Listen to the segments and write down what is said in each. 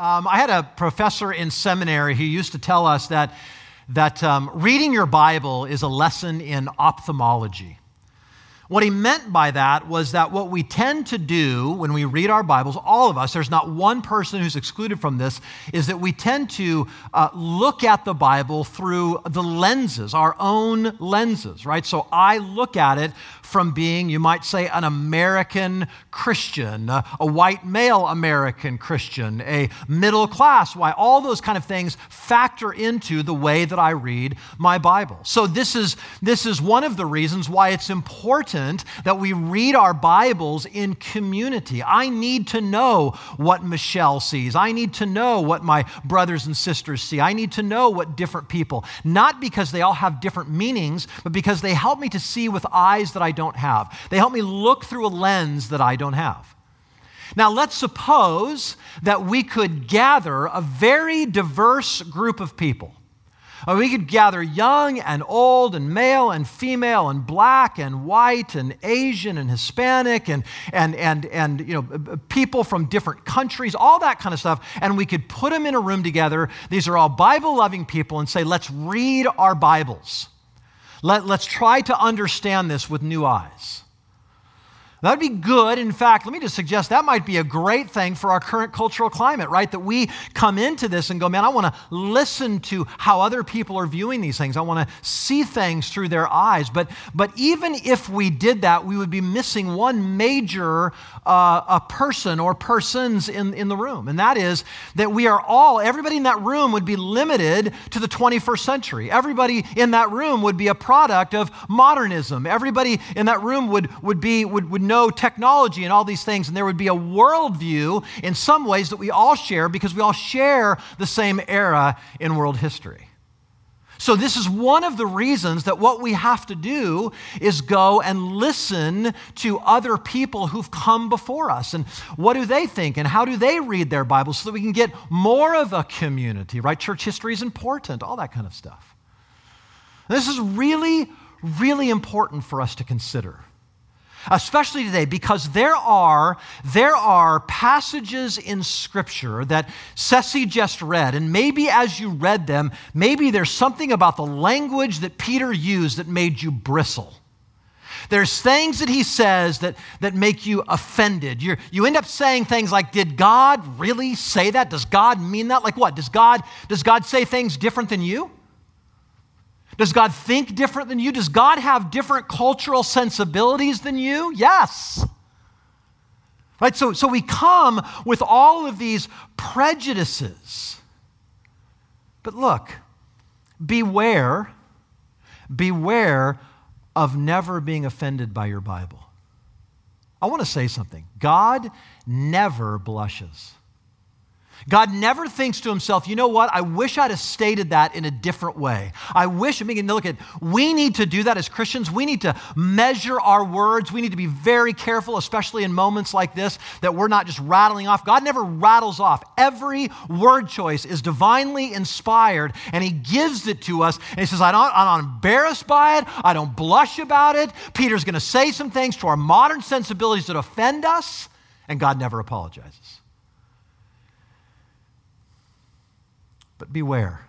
Um, I had a professor in seminary who used to tell us that, that um, reading your Bible is a lesson in ophthalmology. What he meant by that was that what we tend to do when we read our Bibles, all of us, there's not one person who's excluded from this, is that we tend to uh, look at the Bible through the lenses, our own lenses, right? So I look at it from being, you might say, an American Christian, a, a white male American Christian, a middle class, why all those kind of things factor into the way that I read my Bible. So this is, this is one of the reasons why it's important that we read our Bibles in community. I need to know what Michelle sees. I need to know what my brothers and sisters see. I need to know what different people, not because they all have different meanings, but because they help me to see with eyes that I don't have. They help me look through a lens that I don't have. Now, let's suppose that we could gather a very diverse group of people. We could gather young and old and male and female and black and white and Asian and Hispanic and, and, and, and you know, people from different countries, all that kind of stuff, and we could put them in a room together. These are all Bible loving people and say, let's read our Bibles. Let, let's try to understand this with new eyes. That would be good. In fact, let me just suggest that might be a great thing for our current cultural climate, right? That we come into this and go, man, I want to listen to how other people are viewing these things. I want to see things through their eyes. But, but even if we did that, we would be missing one major uh, a person or persons in, in the room. And that is that we are all, everybody in that room would be limited to the 21st century. Everybody in that room would be a product of modernism. Everybody in that room would, would be, would, would know technology and all these things, and there would be a worldview in some ways that we all share because we all share the same era in world history. So, this is one of the reasons that what we have to do is go and listen to other people who've come before us. And what do they think? And how do they read their Bible so that we can get more of a community, right? Church history is important, all that kind of stuff. this is really, really important for us to consider especially today because there are there are passages in scripture that Ceci just read and maybe as you read them maybe there's something about the language that Peter used that made you bristle there's things that he says that, that make you offended. you you end up saying things like, Did God really say that? Does God mean that? Like what? Does God, does God say things different than you? Does God think different than you? Does God have different cultural sensibilities than you? Yes. Right? So, so we come with all of these prejudices. But look, beware, beware of never being offended by your Bible. I want to say something. God never blushes. God never thinks to himself, you know what? I wish I'd have stated that in a different way. I wish, I mean, look at, we need to do that as Christians. We need to measure our words. We need to be very careful, especially in moments like this, that we're not just rattling off. God never rattles off. Every word choice is divinely inspired, and He gives it to us. And He says, I don't, I'm not embarrassed by it. I don't blush about it. Peter's going to say some things to our modern sensibilities that offend us, and God never apologizes. But beware.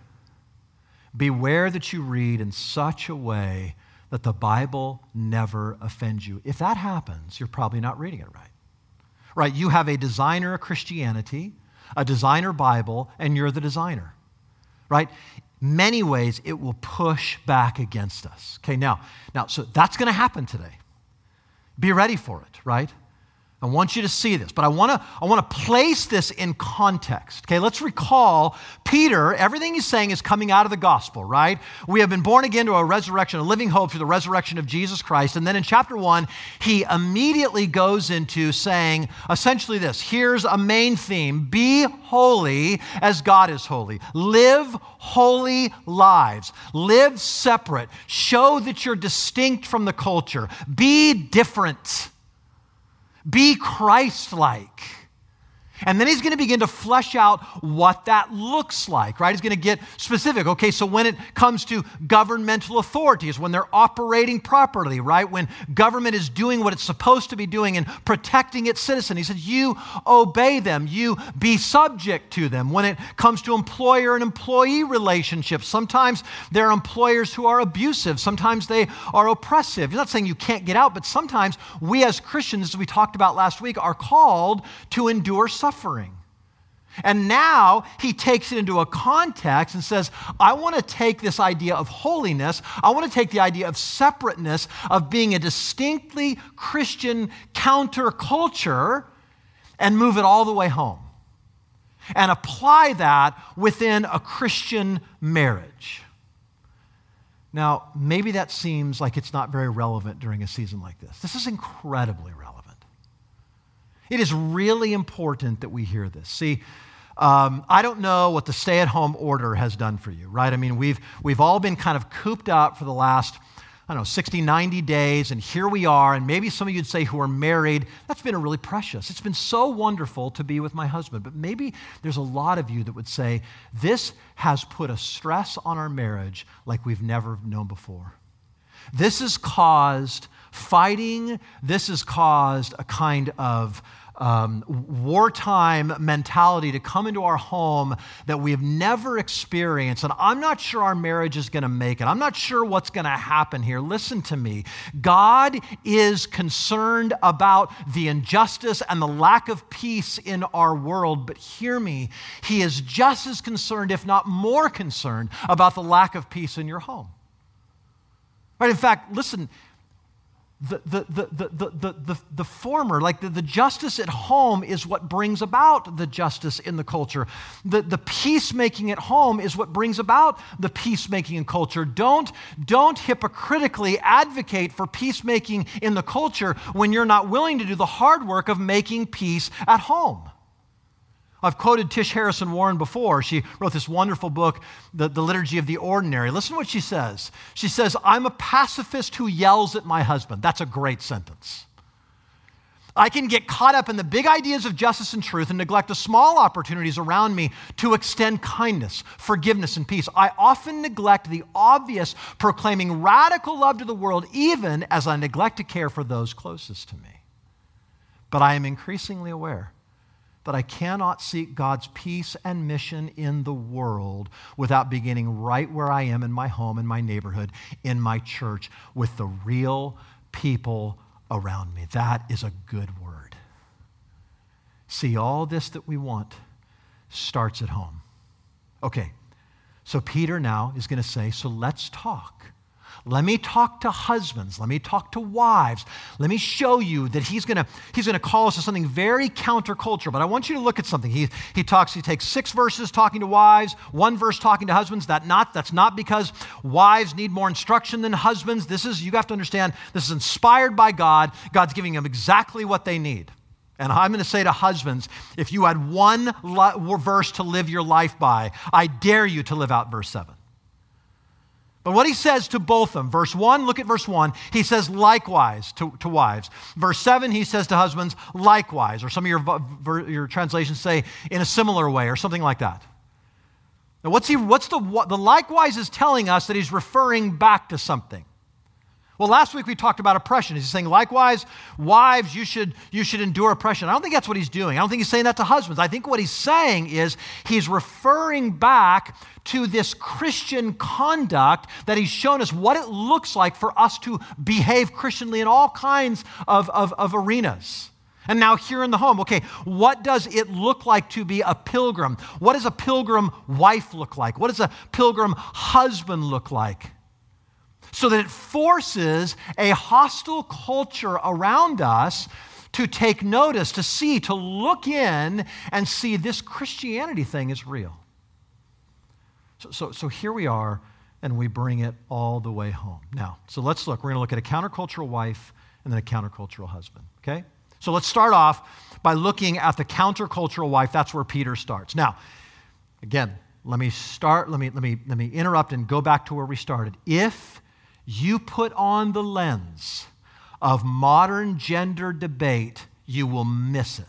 Beware that you read in such a way that the Bible never offends you. If that happens, you're probably not reading it right. Right? You have a designer Christianity, a designer Bible, and you're the designer. Right? Many ways it will push back against us. Okay, now, now, so that's going to happen today. Be ready for it, right? I want you to see this, but I want to I want to place this in context. Okay, let's recall Peter, everything he's saying is coming out of the gospel, right? We have been born again to a resurrection, a living hope through the resurrection of Jesus Christ. And then in chapter 1, he immediately goes into saying essentially this. Here's a main theme, be holy as God is holy. Live holy lives. Live separate. Show that you're distinct from the culture. Be different. Be Christ like. And then he's going to begin to flesh out what that looks like, right? He's going to get specific. Okay, so when it comes to governmental authorities, when they're operating properly, right? When government is doing what it's supposed to be doing and protecting its citizen, he said, you obey them, you be subject to them. When it comes to employer and employee relationships, sometimes there are employers who are abusive, sometimes they are oppressive. He's not saying you can't get out, but sometimes we as Christians, as we talked about last week, are called to endure suffering. And now he takes it into a context and says, I want to take this idea of holiness, I want to take the idea of separateness, of being a distinctly Christian counterculture, and move it all the way home. And apply that within a Christian marriage. Now, maybe that seems like it's not very relevant during a season like this. This is incredibly relevant. It is really important that we hear this. See, um, I don't know what the stay at home order has done for you, right? I mean, we've, we've all been kind of cooped up for the last, I don't know, 60, 90 days, and here we are. And maybe some of you'd say who are married, that's been really precious. It's been so wonderful to be with my husband. But maybe there's a lot of you that would say, this has put a stress on our marriage like we've never known before. This has caused fighting, this has caused a kind of um, wartime mentality to come into our home that we have never experienced. And I'm not sure our marriage is going to make it. I'm not sure what's going to happen here. Listen to me. God is concerned about the injustice and the lack of peace in our world. But hear me, He is just as concerned, if not more concerned, about the lack of peace in your home. Right? In fact, listen, the, the, the, the, the, the, former, like the, the justice at home, is what brings about the justice in the culture. The, the peacemaking at home is what brings about the peacemaking in culture. Don't, don't hypocritically advocate for peacemaking in the culture when you're not willing to do the hard work of making peace at home. I've quoted Tish Harrison Warren before. She wrote this wonderful book, the, the, Liturgy of the Ordinary. Listen to what she says. She says, I'm a pacifist who yells at my husband. That's a great sentence. I can get caught up in the big ideas of justice and truth and neglect the small opportunities around me to extend kindness, forgiveness, and peace. I often neglect the obvious, proclaiming radical love to the world, even as I neglect to care for those closest to me. But I am increasingly aware that I cannot seek God's peace and mission in the world without beginning right where I am in my home, in my neighborhood, in my church, with the real people around me. That is a good word. See, all this that we want starts at home. Okay, so Peter now is going to say, so let's talk. Let me talk to husbands. Let me talk to wives. Let me show you that he's going to he's going to call us to something very countercultural. But I want you to look at something. He, he talks, he takes six verses talking to wives, one verse talking to husbands. That not, that's not because wives need more instruction than husbands. This is, you have to understand, this is inspired by God. God's giving them exactly what they need. And I'm going to say to husbands, if you had one verse to live your life by, I dare you to live out verse 7. But what he says to both of them, verse 1, look at verse 1, he says likewise to, to wives. Verse 7, he says to husbands, likewise. Or some of your, your translations say in a similar way, or something like that. Now, what's, he, what's the, what, the likewise is telling us that he's referring back to something. Well, last week we talked about oppression. He's saying, likewise, wives, you should, you should endure oppression. I don't think that's what he's doing. I don't think he's saying that to husbands. I think what he's saying is he's referring back to this Christian conduct that he's shown us what it looks like for us to behave Christianly in all kinds of, of, of arenas. And now, here in the home, okay, what does it look like to be a pilgrim? What does a pilgrim wife look like? What does a pilgrim husband look like? So that it forces a hostile culture around us to take notice, to see, to look in and see this Christianity thing is real. So, so, so here we are, and we bring it all the way home. Now, so let's look. We're going to look at a countercultural wife and then a countercultural husband, okay? So let's start off by looking at the countercultural wife. That's where Peter starts. Now, again, let me start, let me, let me, let me interrupt and go back to where we started. If you put on the lens of modern gender debate, you will miss it.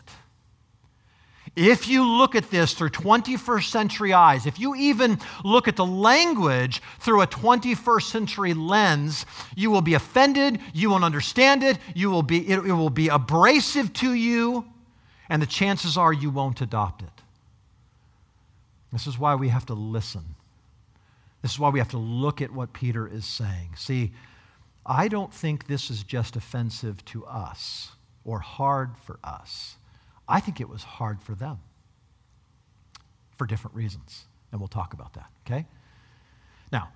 If you look at this through 21st century eyes, if you even look at the language through a 21st century lens, you will be offended, you won't understand it, you will be, it, it will be abrasive to you, and the chances are you won't adopt it. This is why we have to listen. This is why we have to look at what Peter is saying. See, I don't think this is just offensive to us or hard for us. I think it was hard for them for different reasons. And we'll talk about that, okay? Now,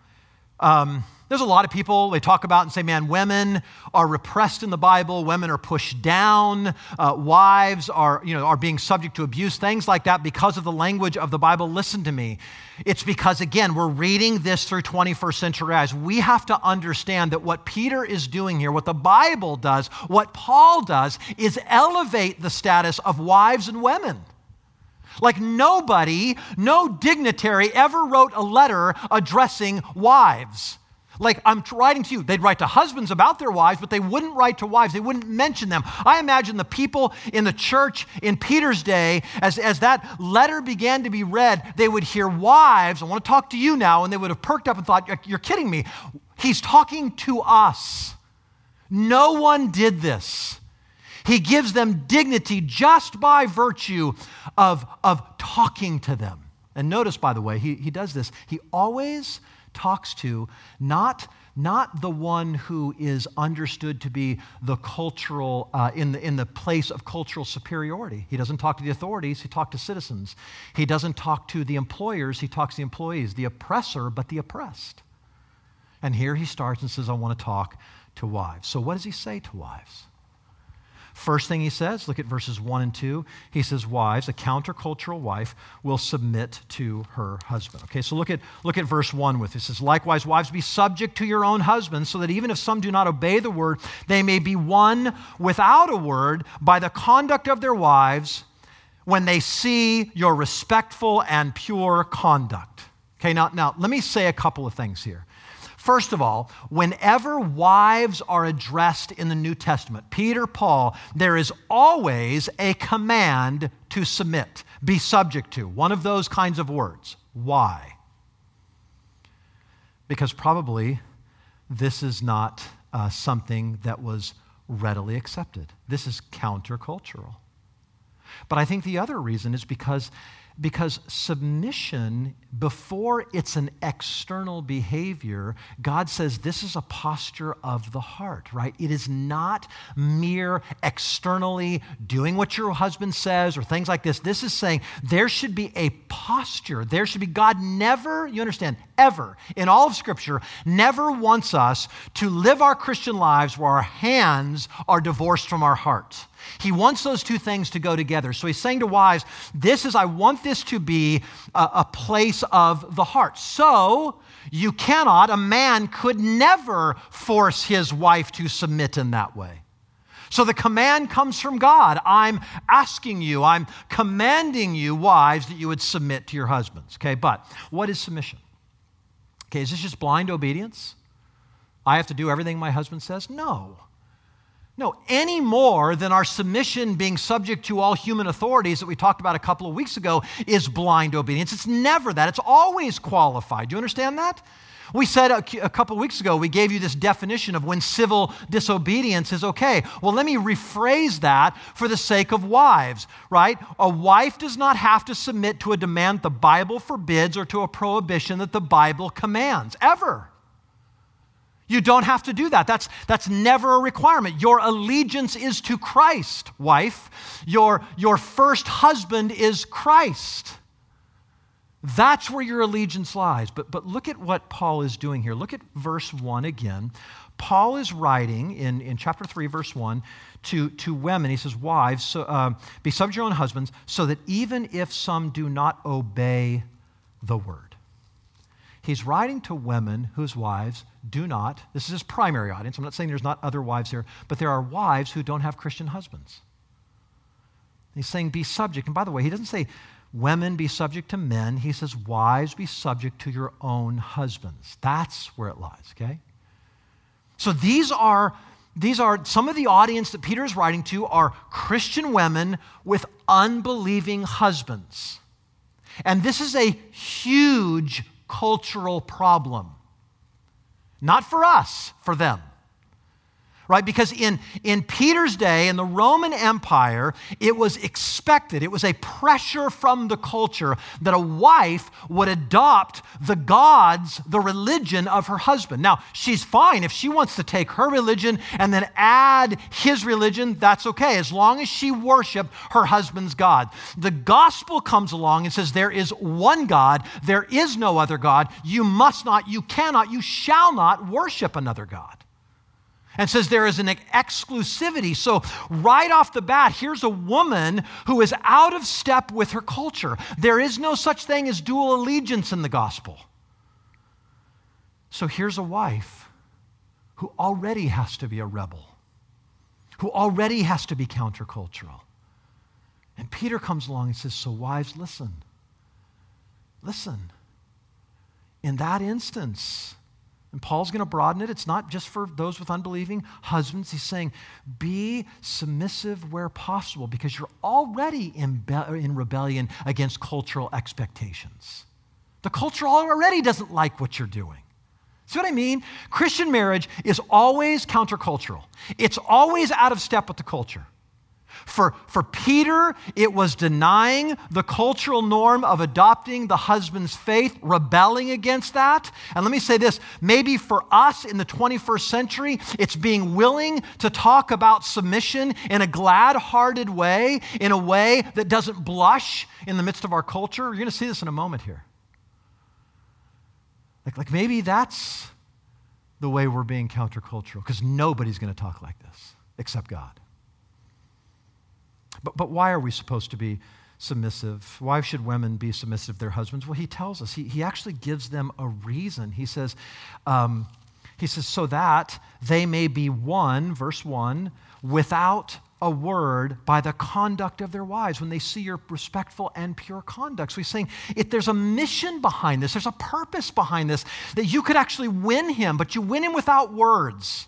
um, there's a lot of people they talk about and say, man, women are repressed in the Bible, women are pushed down, uh, wives are, you know, are being subject to abuse, things like that because of the language of the Bible. Listen to me. It's because, again, we're reading this through 21st century eyes. We have to understand that what Peter is doing here, what the Bible does, what Paul does, is elevate the status of wives and women. Like nobody, no dignitary ever wrote a letter addressing wives. Like I'm writing to you, they'd write to husbands about their wives, but they wouldn't write to wives. They wouldn't mention them. I imagine the people in the church in Peter's day, as, as that letter began to be read, they would hear wives, I want to talk to you now, and they would have perked up and thought, You're kidding me. He's talking to us. No one did this. He gives them dignity just by virtue of, of talking to them. And notice, by the way, he, he does this. He always talks to not, not the one who is understood to be the cultural, uh, in, the, in the place of cultural superiority. He doesn't talk to the authorities, he talks to citizens. He doesn't talk to the employers, he talks to the employees. The oppressor, but the oppressed. And here he starts and says, I want to talk to wives. So, what does he say to wives? First thing he says, look at verses 1 and 2. He says, Wives, a countercultural wife, will submit to her husband. Okay, so look at, look at verse 1 with this. It says, Likewise, wives, be subject to your own husbands, so that even if some do not obey the word, they may be won without a word by the conduct of their wives when they see your respectful and pure conduct. Okay, now, now let me say a couple of things here. First of all, whenever wives are addressed in the New Testament, Peter, Paul, there is always a command to submit, be subject to, one of those kinds of words. Why? Because probably this is not uh, something that was readily accepted. This is countercultural. But I think the other reason is because because submission, before it's an external behavior, God says this is a posture of the heart, right? It is not mere externally doing what your husband says or things like this. This is saying there should be a posture. There should be, God never, you understand, ever in all of Scripture, never wants us to live our Christian lives where our hands are divorced from our heart. He wants those two things to go together. So he's saying to wives, This is, I want this to be a, a place of the heart. So you cannot, a man could never force his wife to submit in that way. So the command comes from God. I'm asking you, I'm commanding you, wives, that you would submit to your husbands. Okay, but what is submission? Okay, is this just blind obedience? I have to do everything my husband says? No. No, any more than our submission being subject to all human authorities that we talked about a couple of weeks ago is blind obedience. It's never that, it's always qualified. Do you understand that? We said a, a couple of weeks ago, we gave you this definition of when civil disobedience is okay. Well, let me rephrase that for the sake of wives, right? A wife does not have to submit to a demand the Bible forbids or to a prohibition that the Bible commands, ever. You don't have to do that. That's, that's never a requirement. Your allegiance is to Christ, wife. Your, your first husband is Christ. That's where your allegiance lies. But, but look at what Paul is doing here. Look at verse 1 again. Paul is writing in, in chapter 3, verse 1, to, to women. He says, Wives, so, uh, be subject to your own husbands, so that even if some do not obey the word. He's writing to women whose wives do not, this is his primary audience. I'm not saying there's not other wives here, but there are wives who don't have Christian husbands. He's saying be subject. And by the way, he doesn't say women be subject to men. He says wives be subject to your own husbands. That's where it lies, okay? So these are these are some of the audience that Peter is writing to are Christian women with unbelieving husbands. And this is a huge cultural problem. Not for us, for them right? Because in, in Peter's day, in the Roman Empire, it was expected, it was a pressure from the culture that a wife would adopt the gods, the religion of her husband. Now, she's fine if she wants to take her religion and then add his religion, that's okay, as long as she worshiped her husband's God. The gospel comes along and says, There is one God, there is no other God. You must not, you cannot, you shall not worship another God and says there is an exclusivity. So, right off the bat, here's a woman who is out of step with her culture. There is no such thing as dual allegiance in the gospel. So, here's a wife who already has to be a rebel, who already has to be countercultural. And Peter comes along and says, So, wives, listen. Listen. In that instance, and Paul's going to broaden it. It's not just for those with unbelieving husbands. He's saying, be submissive where possible because you're already in, be- in rebellion against cultural expectations. The culture already doesn't like what you're doing. See what I mean? Christian marriage is always countercultural, it's always out of step with the culture. For, for Peter, it was denying the cultural norm of adopting the husband's faith, rebelling against that. And let me say this maybe for us in the 21st century, it's being willing to talk about submission in a glad hearted way, in a way that doesn't blush in the midst of our culture. You're going to see this in a moment here. Like, like maybe that's the way we're being countercultural, because nobody's going to talk like this except God. But, but why are we supposed to be submissive? Why should women be submissive to their husbands? Well, he tells us, he, he actually gives them a reason. He says, um, he says, so that they may be won, verse 1, without a word by the conduct of their wives when they see your respectful and pure conduct. So he's saying if there's a mission behind this, there's a purpose behind this, that you could actually win him, but you win him without words.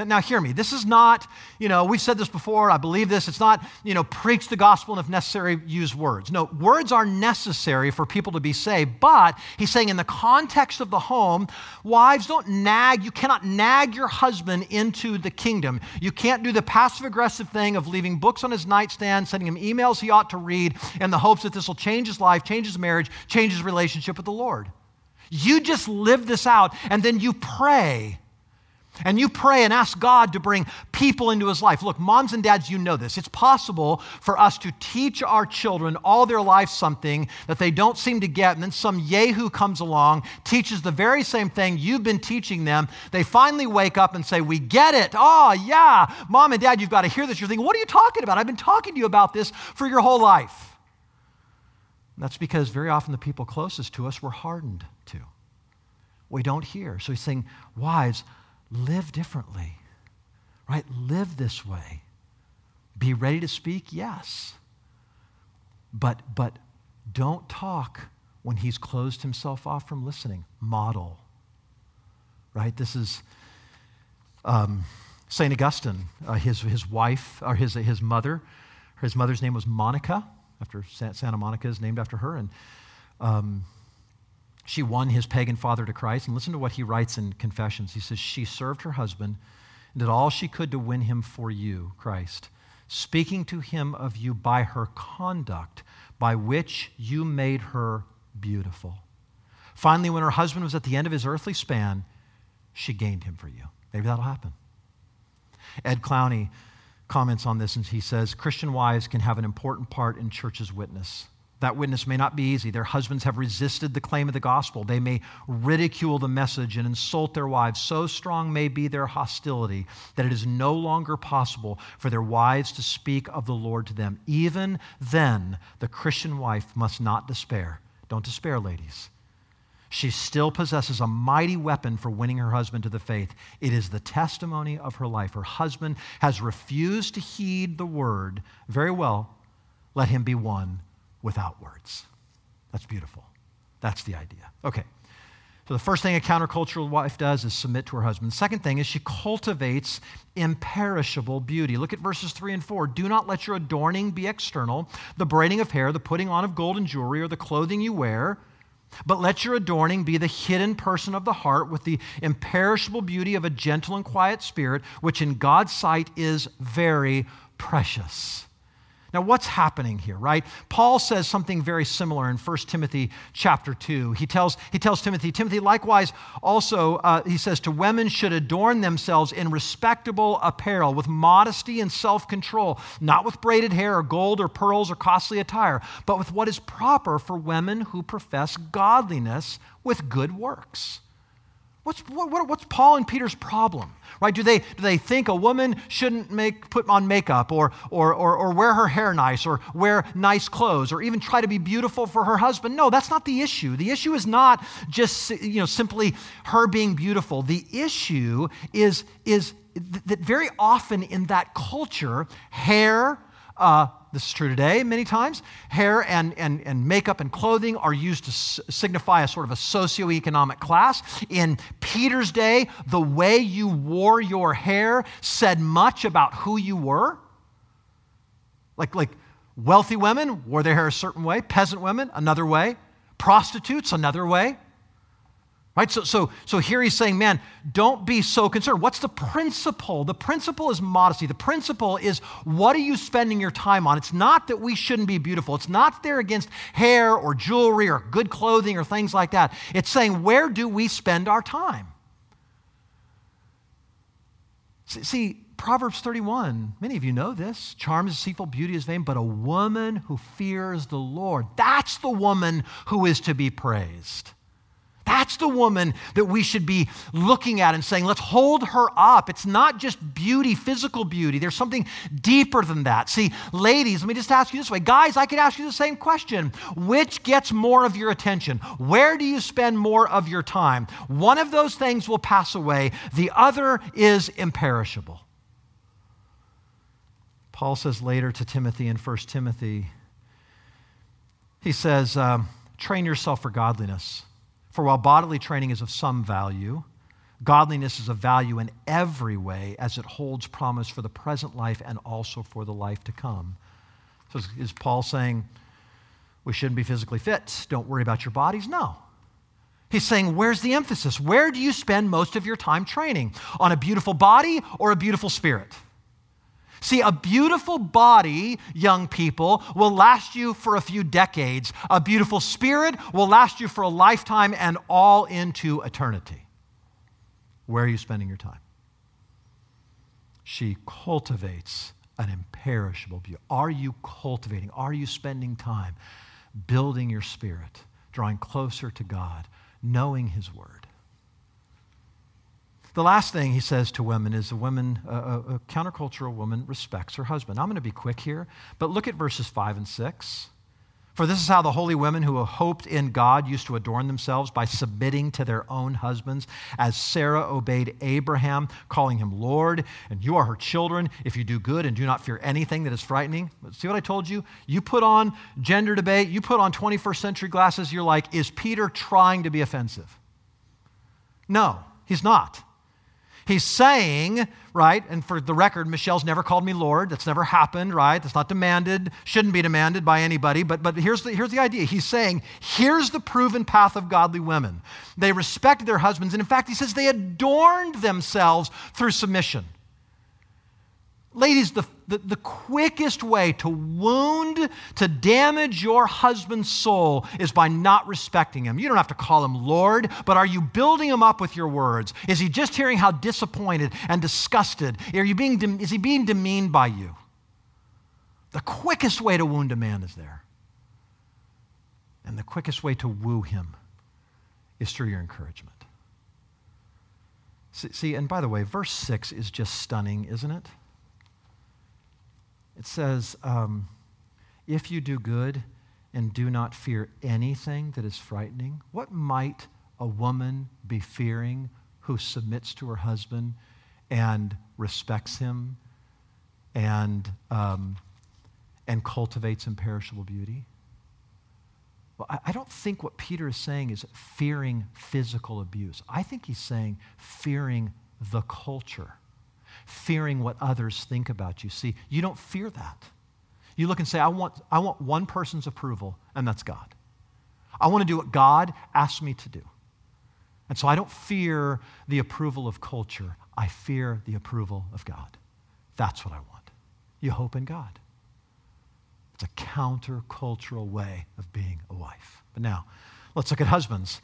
Now, now, hear me. This is not, you know, we've said this before. I believe this. It's not, you know, preach the gospel and if necessary, use words. No, words are necessary for people to be saved. But he's saying in the context of the home, wives don't nag. You cannot nag your husband into the kingdom. You can't do the passive aggressive thing of leaving books on his nightstand, sending him emails he ought to read in the hopes that this will change his life, change his marriage, change his relationship with the Lord. You just live this out and then you pray and you pray and ask God to bring people into his life. Look, moms and dads, you know this. It's possible for us to teach our children all their life something that they don't seem to get, and then some yahoo comes along, teaches the very same thing you've been teaching them. They finally wake up and say, We get it. Oh, yeah. Mom and dad, you've got to hear this. You're thinking, What are you talking about? I've been talking to you about this for your whole life. And that's because very often the people closest to us were hardened to. We don't hear. So he's saying, Wives, live differently, right? Live this way. Be ready to speak, yes. But, but don't talk when he's closed himself off from listening. Model, right? This is um, St. Augustine, uh, his, his wife, or his, his mother. His mother's name was Monica, after Santa Monica is named after her. And um, she won his pagan father to Christ. And listen to what he writes in Confessions. He says, She served her husband and did all she could to win him for you, Christ, speaking to him of you by her conduct, by which you made her beautiful. Finally, when her husband was at the end of his earthly span, she gained him for you. Maybe that'll happen. Ed Clowney comments on this and he says Christian wives can have an important part in church's witness. That witness may not be easy. Their husbands have resisted the claim of the gospel. They may ridicule the message and insult their wives. So strong may be their hostility that it is no longer possible for their wives to speak of the Lord to them. Even then, the Christian wife must not despair. Don't despair, ladies. She still possesses a mighty weapon for winning her husband to the faith. It is the testimony of her life. Her husband has refused to heed the word. Very well, let him be won without words. That's beautiful. That's the idea. Okay. So the first thing a countercultural wife does is submit to her husband. The second thing is she cultivates imperishable beauty. Look at verses 3 and 4. Do not let your adorning be external, the braiding of hair, the putting on of gold and jewelry, or the clothing you wear, but let your adorning be the hidden person of the heart with the imperishable beauty of a gentle and quiet spirit, which in God's sight is very precious. Now, what's happening here, right? Paul says something very similar in 1 Timothy chapter 2. He tells, he tells Timothy, Timothy, likewise, also, uh, he says, to women should adorn themselves in respectable apparel with modesty and self control, not with braided hair or gold or pearls or costly attire, but with what is proper for women who profess godliness with good works. What's, what, what's Paul and Peter's problem? Right? Do they, do they think a woman shouldn't make, put on makeup or, or, or, or wear her hair nice or wear nice clothes or even try to be beautiful for her husband? No, that's not the issue. The issue is not just you know, simply her being beautiful. The issue is, is that very often in that culture, hair, uh, this is true today many times. Hair and, and, and makeup and clothing are used to s- signify a sort of a socioeconomic class. In Peter's day, the way you wore your hair said much about who you were. Like, like wealthy women wore their hair a certain way, peasant women another way, prostitutes another way. Right? So, so, so here he's saying, man, don't be so concerned. What's the principle? The principle is modesty. The principle is what are you spending your time on? It's not that we shouldn't be beautiful. It's not they're against hair or jewelry or good clothing or things like that. It's saying, where do we spend our time? See, Proverbs 31, many of you know this. Charm is deceitful, beauty is vain, but a woman who fears the Lord, that's the woman who is to be praised. That's the woman that we should be looking at and saying, let's hold her up. It's not just beauty, physical beauty. There's something deeper than that. See, ladies, let me just ask you this way. Guys, I could ask you the same question. Which gets more of your attention? Where do you spend more of your time? One of those things will pass away, the other is imperishable. Paul says later to Timothy in 1 Timothy, he says, um, train yourself for godliness. For while bodily training is of some value, godliness is of value in every way as it holds promise for the present life and also for the life to come. So is Paul saying we shouldn't be physically fit? Don't worry about your bodies? No. He's saying, where's the emphasis? Where do you spend most of your time training? On a beautiful body or a beautiful spirit? See, a beautiful body, young people, will last you for a few decades. A beautiful spirit will last you for a lifetime and all into eternity. Where are you spending your time? She cultivates an imperishable beauty. Are you cultivating? Are you spending time building your spirit, drawing closer to God, knowing His Word? The last thing he says to women is a woman, a, a countercultural woman respects her husband. I'm going to be quick here, but look at verses 5 and 6. For this is how the holy women who hoped in God used to adorn themselves by submitting to their own husbands, as Sarah obeyed Abraham, calling him Lord, and you are her children if you do good and do not fear anything that is frightening. See what I told you? You put on gender debate, you put on 21st century glasses, you're like, is Peter trying to be offensive? No, he's not. He's saying, right, and for the record, Michelle's never called me Lord. That's never happened, right? That's not demanded, shouldn't be demanded by anybody. But, but here's, the, here's the idea. He's saying, here's the proven path of godly women. They respected their husbands. And in fact, he says they adorned themselves through submission. Ladies, the, the, the, quickest way to wound, to damage your husband's soul is by not respecting him. You don't have to call him Lord, but are you building him up with your words? Is he just hearing how disappointed and disgusted? Are you being, is he being demeaned by you? The quickest way to wound a man is there. And the quickest way to woo him is through your encouragement. See, see and by the way, verse 6 is just stunning, isn't it? It says, um, If you do good and do not fear anything that is frightening, what might a woman be fearing who submits to her husband and respects him and, um, and cultivates imperishable beauty? Well, I don't think what Peter is saying is fearing physical abuse. I think he's saying fearing the culture, fearing what others think about you. See, you don't fear that. You look and say, I want, I want one person's approval, and that's God. I want to do what God asked me to do. And so I don't fear the approval of culture. I fear the approval of God. That's what I want. You hope in God. It's a countercultural way of being a wife. But now, let's look at husbands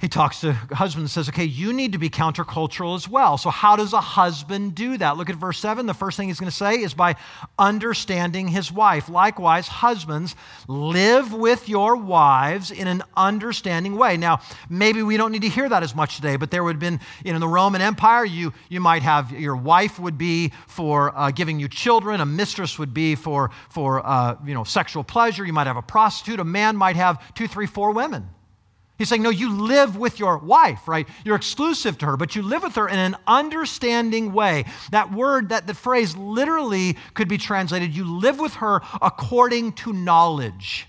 he talks to husband and says, okay, you need to be countercultural as well. So, how does a husband do that? Look at verse 7. The first thing he's going to say is by understanding his wife. Likewise, husbands, live with your wives in an understanding way. Now, maybe we don't need to hear that as much today, but there would have been, you know, in the Roman Empire, you, you might have your wife would be for uh, giving you children, a mistress would be for, for uh, you know, sexual pleasure, you might have a prostitute, a man might have two, three, four women. He's saying, no, you live with your wife, right? You're exclusive to her, but you live with her in an understanding way. That word, that the phrase literally could be translated, you live with her according to knowledge.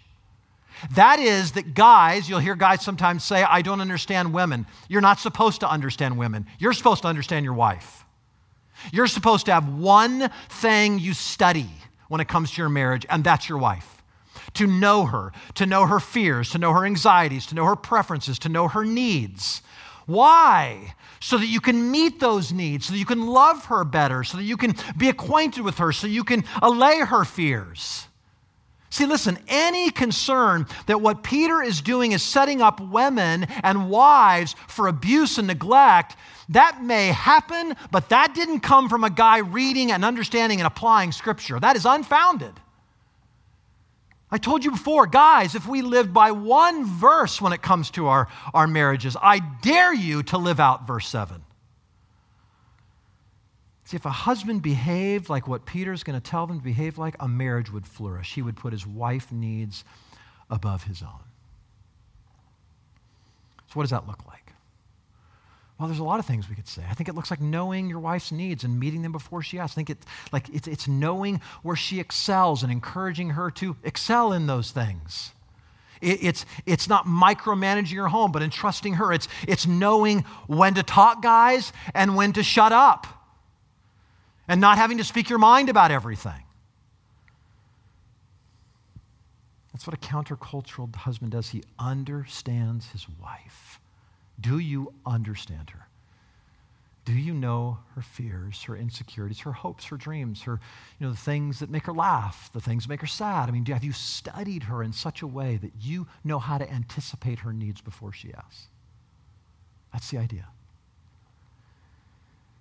That is that guys, you'll hear guys sometimes say, I don't understand women. You're not supposed to understand women. You're supposed to understand your wife. You're supposed to have one thing you study when it comes to your marriage, and that's your wife to know her, to know her fears, to know her anxieties, to know her preferences, to know her needs. Why? So that you can meet those needs, so that you can love her better, so that you can be acquainted with her, so you can allay her fears. See, listen, any concern that what Peter is doing is setting up women and wives for abuse and neglect, that may happen, but that didn't come from a guy reading and understanding and applying Scripture. That is unfounded. I told you before, guys, if we lived by one verse when it comes to our, our marriages, I dare you to live out verse 7. See, if a husband behaved like what Peter's going to tell them to behave like, a marriage would flourish. He would put his wife needs above his own. So, what does that look like? Well, there's a lot of things we could say. I think it looks like knowing your wife's needs and meeting them before she asks. I think it, like it's, it's knowing where she excels and encouraging her to excel in those things. It, it's, it's not micromanaging her home, but entrusting her. It's, it's knowing when to talk, guys, and when to shut up, and not having to speak your mind about everything. That's what a countercultural husband does. He understands his wife. Do you understand her? Do you know her fears, her insecurities, her hopes, her dreams, her, you know, the things that make her laugh, the things that make her sad? I mean, have you studied her in such a way that you know how to anticipate her needs before she asks? That's the idea.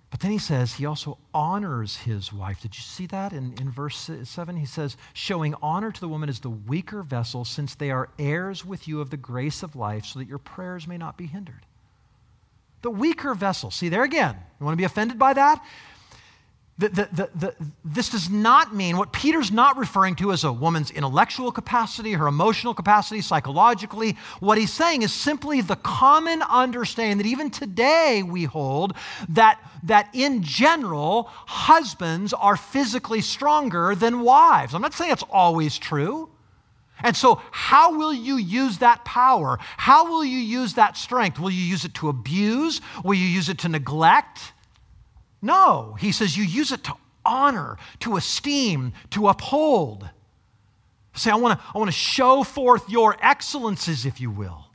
But then he says he also honors his wife. Did you see that in, in verse 7? He says, showing honor to the woman as the weaker vessel, since they are heirs with you of the grace of life, so that your prayers may not be hindered. The weaker vessel. See, there again, you want to be offended by that? The, the, the, this does not mean what Peter's not referring to as a woman's intellectual capacity, her emotional capacity, psychologically. What he's saying is simply the common understanding that even today we hold that, that in general, husbands are physically stronger than wives. I'm not saying it's always true. And so, how will you use that power? How will you use that strength? Will you use it to abuse? Will you use it to neglect? No. He says you use it to honor, to esteem, to uphold. Say, I want to I want to show forth your excellences, if you will.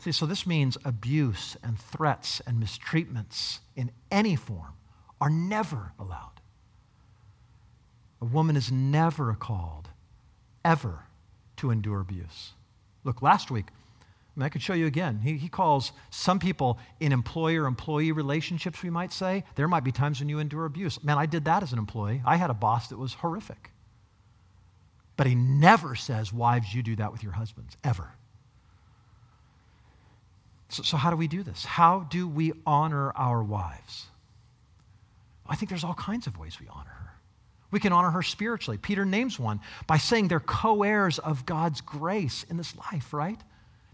See, so this means abuse and threats and mistreatments in any form are never allowed. A woman is never called ever to endure abuse. Look, last week, I, mean, I could show you again. He, he calls some people in employer employee relationships, we might say, there might be times when you endure abuse. Man, I did that as an employee. I had a boss that was horrific. But he never says, Wives, you do that with your husbands, ever. So, so how do we do this? How do we honor our wives? I think there's all kinds of ways we honor. We can honor her spiritually. Peter names one by saying they're co heirs of God's grace in this life, right?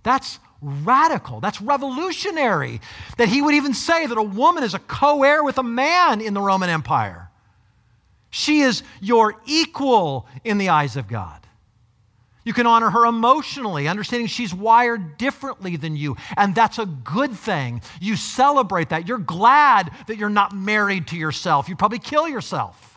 That's radical. That's revolutionary that he would even say that a woman is a co heir with a man in the Roman Empire. She is your equal in the eyes of God. You can honor her emotionally, understanding she's wired differently than you, and that's a good thing. You celebrate that. You're glad that you're not married to yourself. You'd probably kill yourself.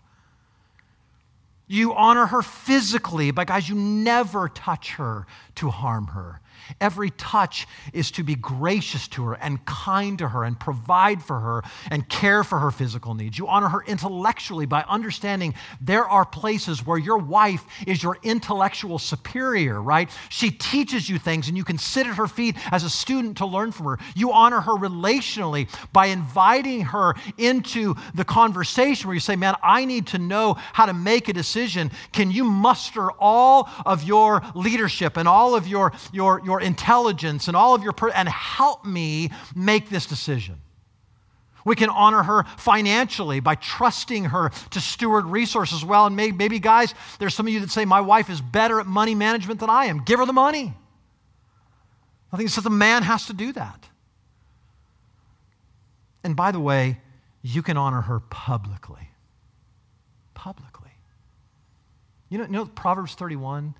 You honor her physically, but guys, you never touch her to harm her. Every touch is to be gracious to her and kind to her and provide for her and care for her physical needs. You honor her intellectually by understanding there are places where your wife is your intellectual superior, right? She teaches you things and you can sit at her feet as a student to learn from her. You honor her relationally by inviting her into the conversation where you say, Man, I need to know how to make a decision. Can you muster all of your leadership and all of your, your, your your intelligence and all of your, per- and help me make this decision. We can honor her financially by trusting her to steward resources well. And maybe, maybe, guys, there's some of you that say, My wife is better at money management than I am. Give her the money. I think it says the man has to do that. And by the way, you can honor her publicly. Publicly. You know, you know Proverbs 31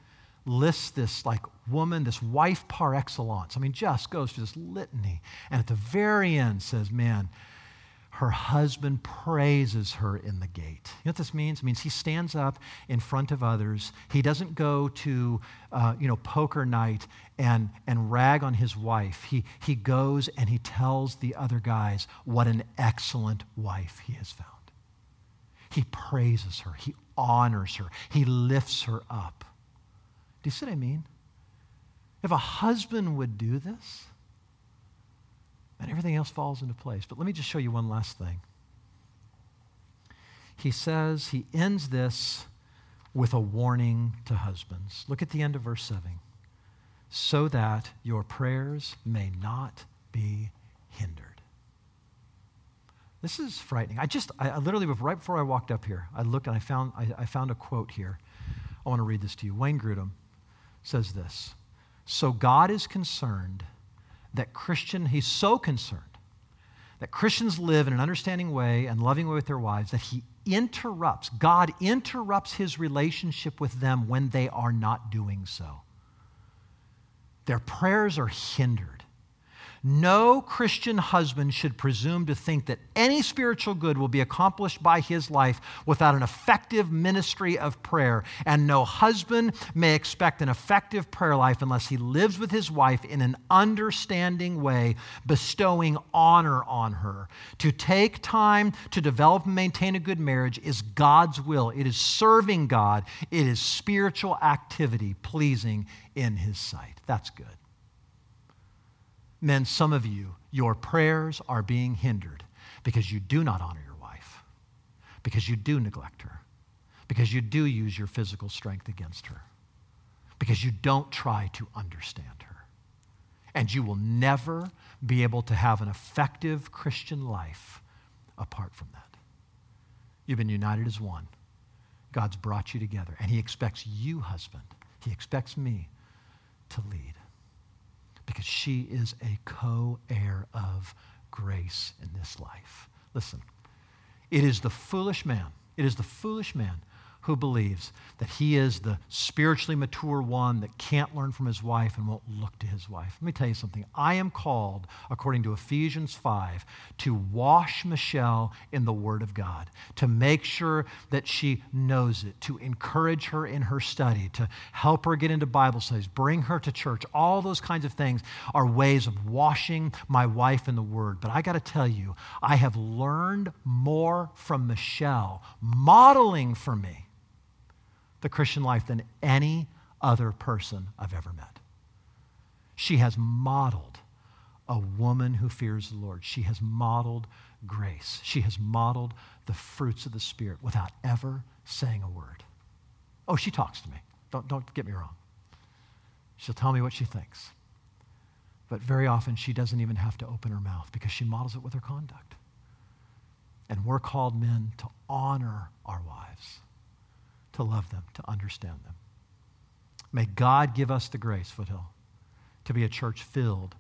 lists this like woman, this wife par excellence. I mean, just goes through this litany. And at the very end says, man, her husband praises her in the gate. You know what this means? It means he stands up in front of others. He doesn't go to, uh, you know, poker night and, and rag on his wife. He, he goes and he tells the other guys what an excellent wife he has found. He praises her. He honors her. He lifts her up. Do you see what I mean? If a husband would do this, then everything else falls into place. But let me just show you one last thing. He says, he ends this with a warning to husbands. Look at the end of verse 7 so that your prayers may not be hindered. This is frightening. I just, I, I literally, right before I walked up here, I looked and I found, I, I found a quote here. I want to read this to you. Wayne Grudem says this So God is concerned that Christian, he's so concerned that Christians live in an understanding way and loving way with their wives that he interrupts, God interrupts his relationship with them when they are not doing so. Their prayers are hindered. No Christian husband should presume to think that any spiritual good will be accomplished by his life without an effective ministry of prayer. And no husband may expect an effective prayer life unless he lives with his wife in an understanding way, bestowing honor on her. To take time to develop and maintain a good marriage is God's will, it is serving God, it is spiritual activity pleasing in his sight. That's good. Men, some of you, your prayers are being hindered because you do not honor your wife, because you do neglect her, because you do use your physical strength against her, because you don't try to understand her. And you will never be able to have an effective Christian life apart from that. You've been united as one. God's brought you together, and He expects you, husband, He expects me to lead because she is a co heir of grace in this life. Listen, it is the foolish man, it is the foolish man who believes that he is the spiritually mature one that can't learn from his wife and won't look to his wife. Let me tell you something. I am called, according to Ephesians 5, to wash Michelle in the Word of God, to make sure that she knows it, to encourage her in her study, to help her get into Bible studies, bring her to church. All those kinds of things are ways of washing my wife in the Word. But I got to tell you, I have learned more from Michelle, modeling for me the Christian life than any other person I've ever met. She has modeled a woman who fears the Lord. She has modeled grace. She has modeled the fruits of the Spirit without ever saying a word. Oh, she talks to me. Don't, don't get me wrong. She'll tell me what she thinks. But very often, she doesn't even have to open her mouth because she models it with her conduct. And we're called men to honor our wives to love them, to understand them. May God give us the grace, Foothill, to be a church filled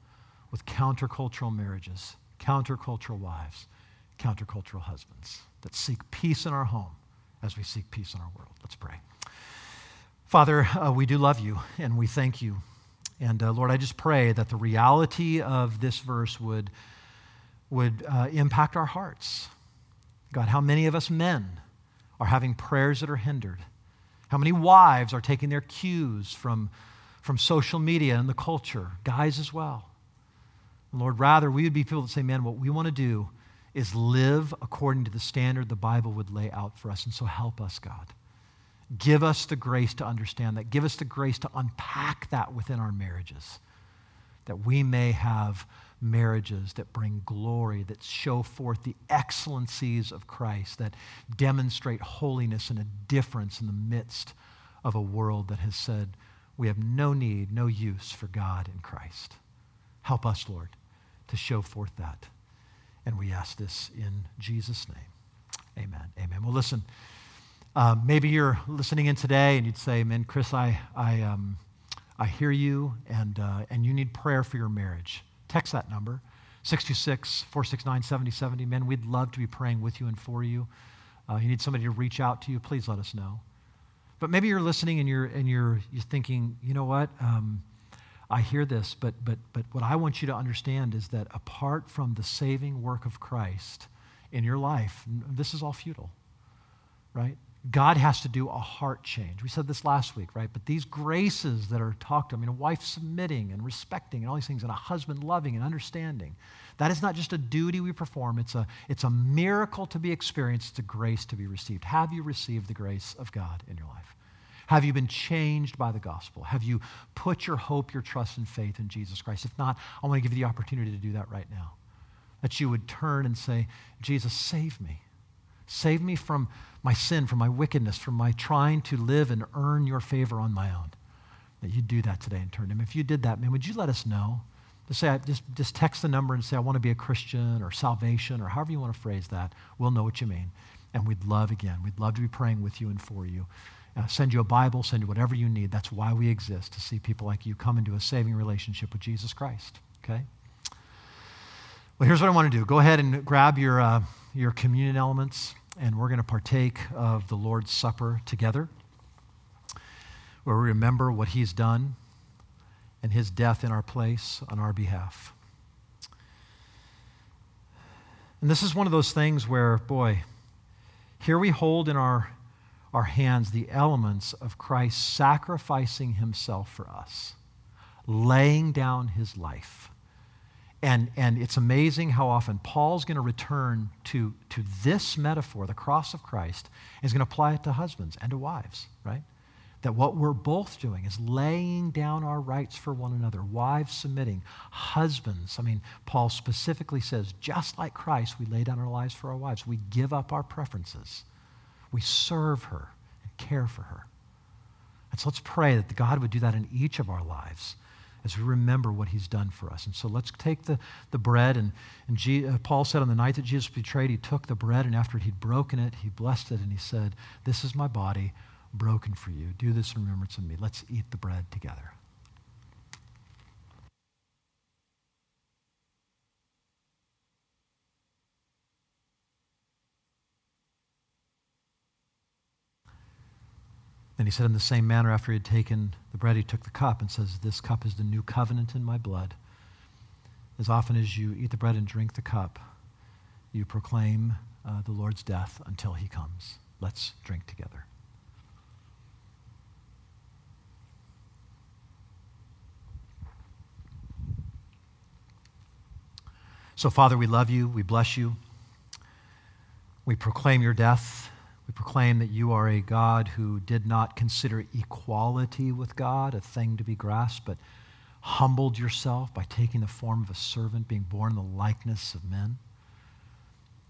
with countercultural marriages, countercultural wives, countercultural husbands that seek peace in our home as we seek peace in our world. Let's pray. Father, uh, we do love you and we thank you. And uh, Lord, I just pray that the reality of this verse would, would uh, impact our hearts. God, how many of us men are having prayers that are hindered? How many wives are taking their cues from, from social media and the culture? Guys as well. Lord, rather, we would be people that say, man, what we want to do is live according to the standard the Bible would lay out for us. And so help us, God. Give us the grace to understand that. Give us the grace to unpack that within our marriages, that we may have marriages that bring glory, that show forth the excellencies of Christ, that demonstrate holiness and a difference in the midst of a world that has said, we have no need, no use for God in Christ. Help us, Lord, to show forth that. And we ask this in Jesus' name. Amen. Amen. Well, listen. Um, maybe you're listening in today and you'd say, man, Chris, I, I, um, I hear you and, uh, and you need prayer for your marriage. Text that number, 626 469 7070. Men, we'd love to be praying with you and for you. Uh, you need somebody to reach out to you, please let us know. But maybe you're listening and you're, and you're, you're thinking, you know what? Um, I hear this, but, but, but what I want you to understand is that apart from the saving work of Christ in your life, this is all futile, right? God has to do a heart change. We said this last week, right? But these graces that are talked, I mean, a wife submitting and respecting and all these things, and a husband loving and understanding, that is not just a duty we perform, it's a, it's a miracle to be experienced, it's a grace to be received. Have you received the grace of God in your life? Have you been changed by the gospel? Have you put your hope, your trust, and faith in Jesus Christ? If not, I want to give you the opportunity to do that right now. That you would turn and say, Jesus, save me. Save me from my sin, from my wickedness, from my trying to live and earn your favor on my own. That you do that today and turn to him. If you did that, man, would you let us know? Just say, just, just text the number and say, I want to be a Christian or salvation or however you want to phrase that. We'll know what you mean. And we'd love, again, we'd love to be praying with you and for you. Uh, send you a Bible, send you whatever you need. That's why we exist, to see people like you come into a saving relationship with Jesus Christ. Okay? Well, here's what I want to do go ahead and grab your, uh, your communion elements and we're going to partake of the Lord's Supper together, where we remember what He's done and His death in our place on our behalf. And this is one of those things where, boy, here we hold in our, our hands the elements of Christ sacrificing Himself for us, laying down His life and, and it's amazing how often Paul's going to return to, to this metaphor, the cross of Christ, and he's going to apply it to husbands and to wives, right? That what we're both doing is laying down our rights for one another, wives submitting, husbands. I mean, Paul specifically says, just like Christ, we lay down our lives for our wives. We give up our preferences, we serve her and care for her. And so let's pray that God would do that in each of our lives as we remember what he's done for us. And so let's take the, the bread. And, and G, uh, Paul said on the night that Jesus betrayed, he took the bread, and after he'd broken it, he blessed it, and he said, This is my body broken for you. Do this in remembrance of me. Let's eat the bread together. Then he said, In the same manner, after he had taken the bread, he took the cup and says, This cup is the new covenant in my blood. As often as you eat the bread and drink the cup, you proclaim uh, the Lord's death until he comes. Let's drink together. So, Father, we love you. We bless you. We proclaim your death proclaim that you are a God who did not consider equality with God a thing to be grasped, but humbled yourself by taking the form of a servant, being born in the likeness of men.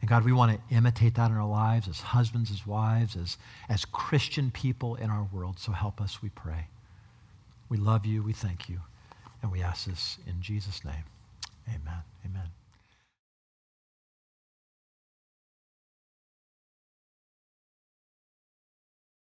And God, we want to imitate that in our lives as husbands, as wives, as, as Christian people in our world. So help us, we pray. We love you, we thank you, and we ask this in Jesus' name. Amen. Amen.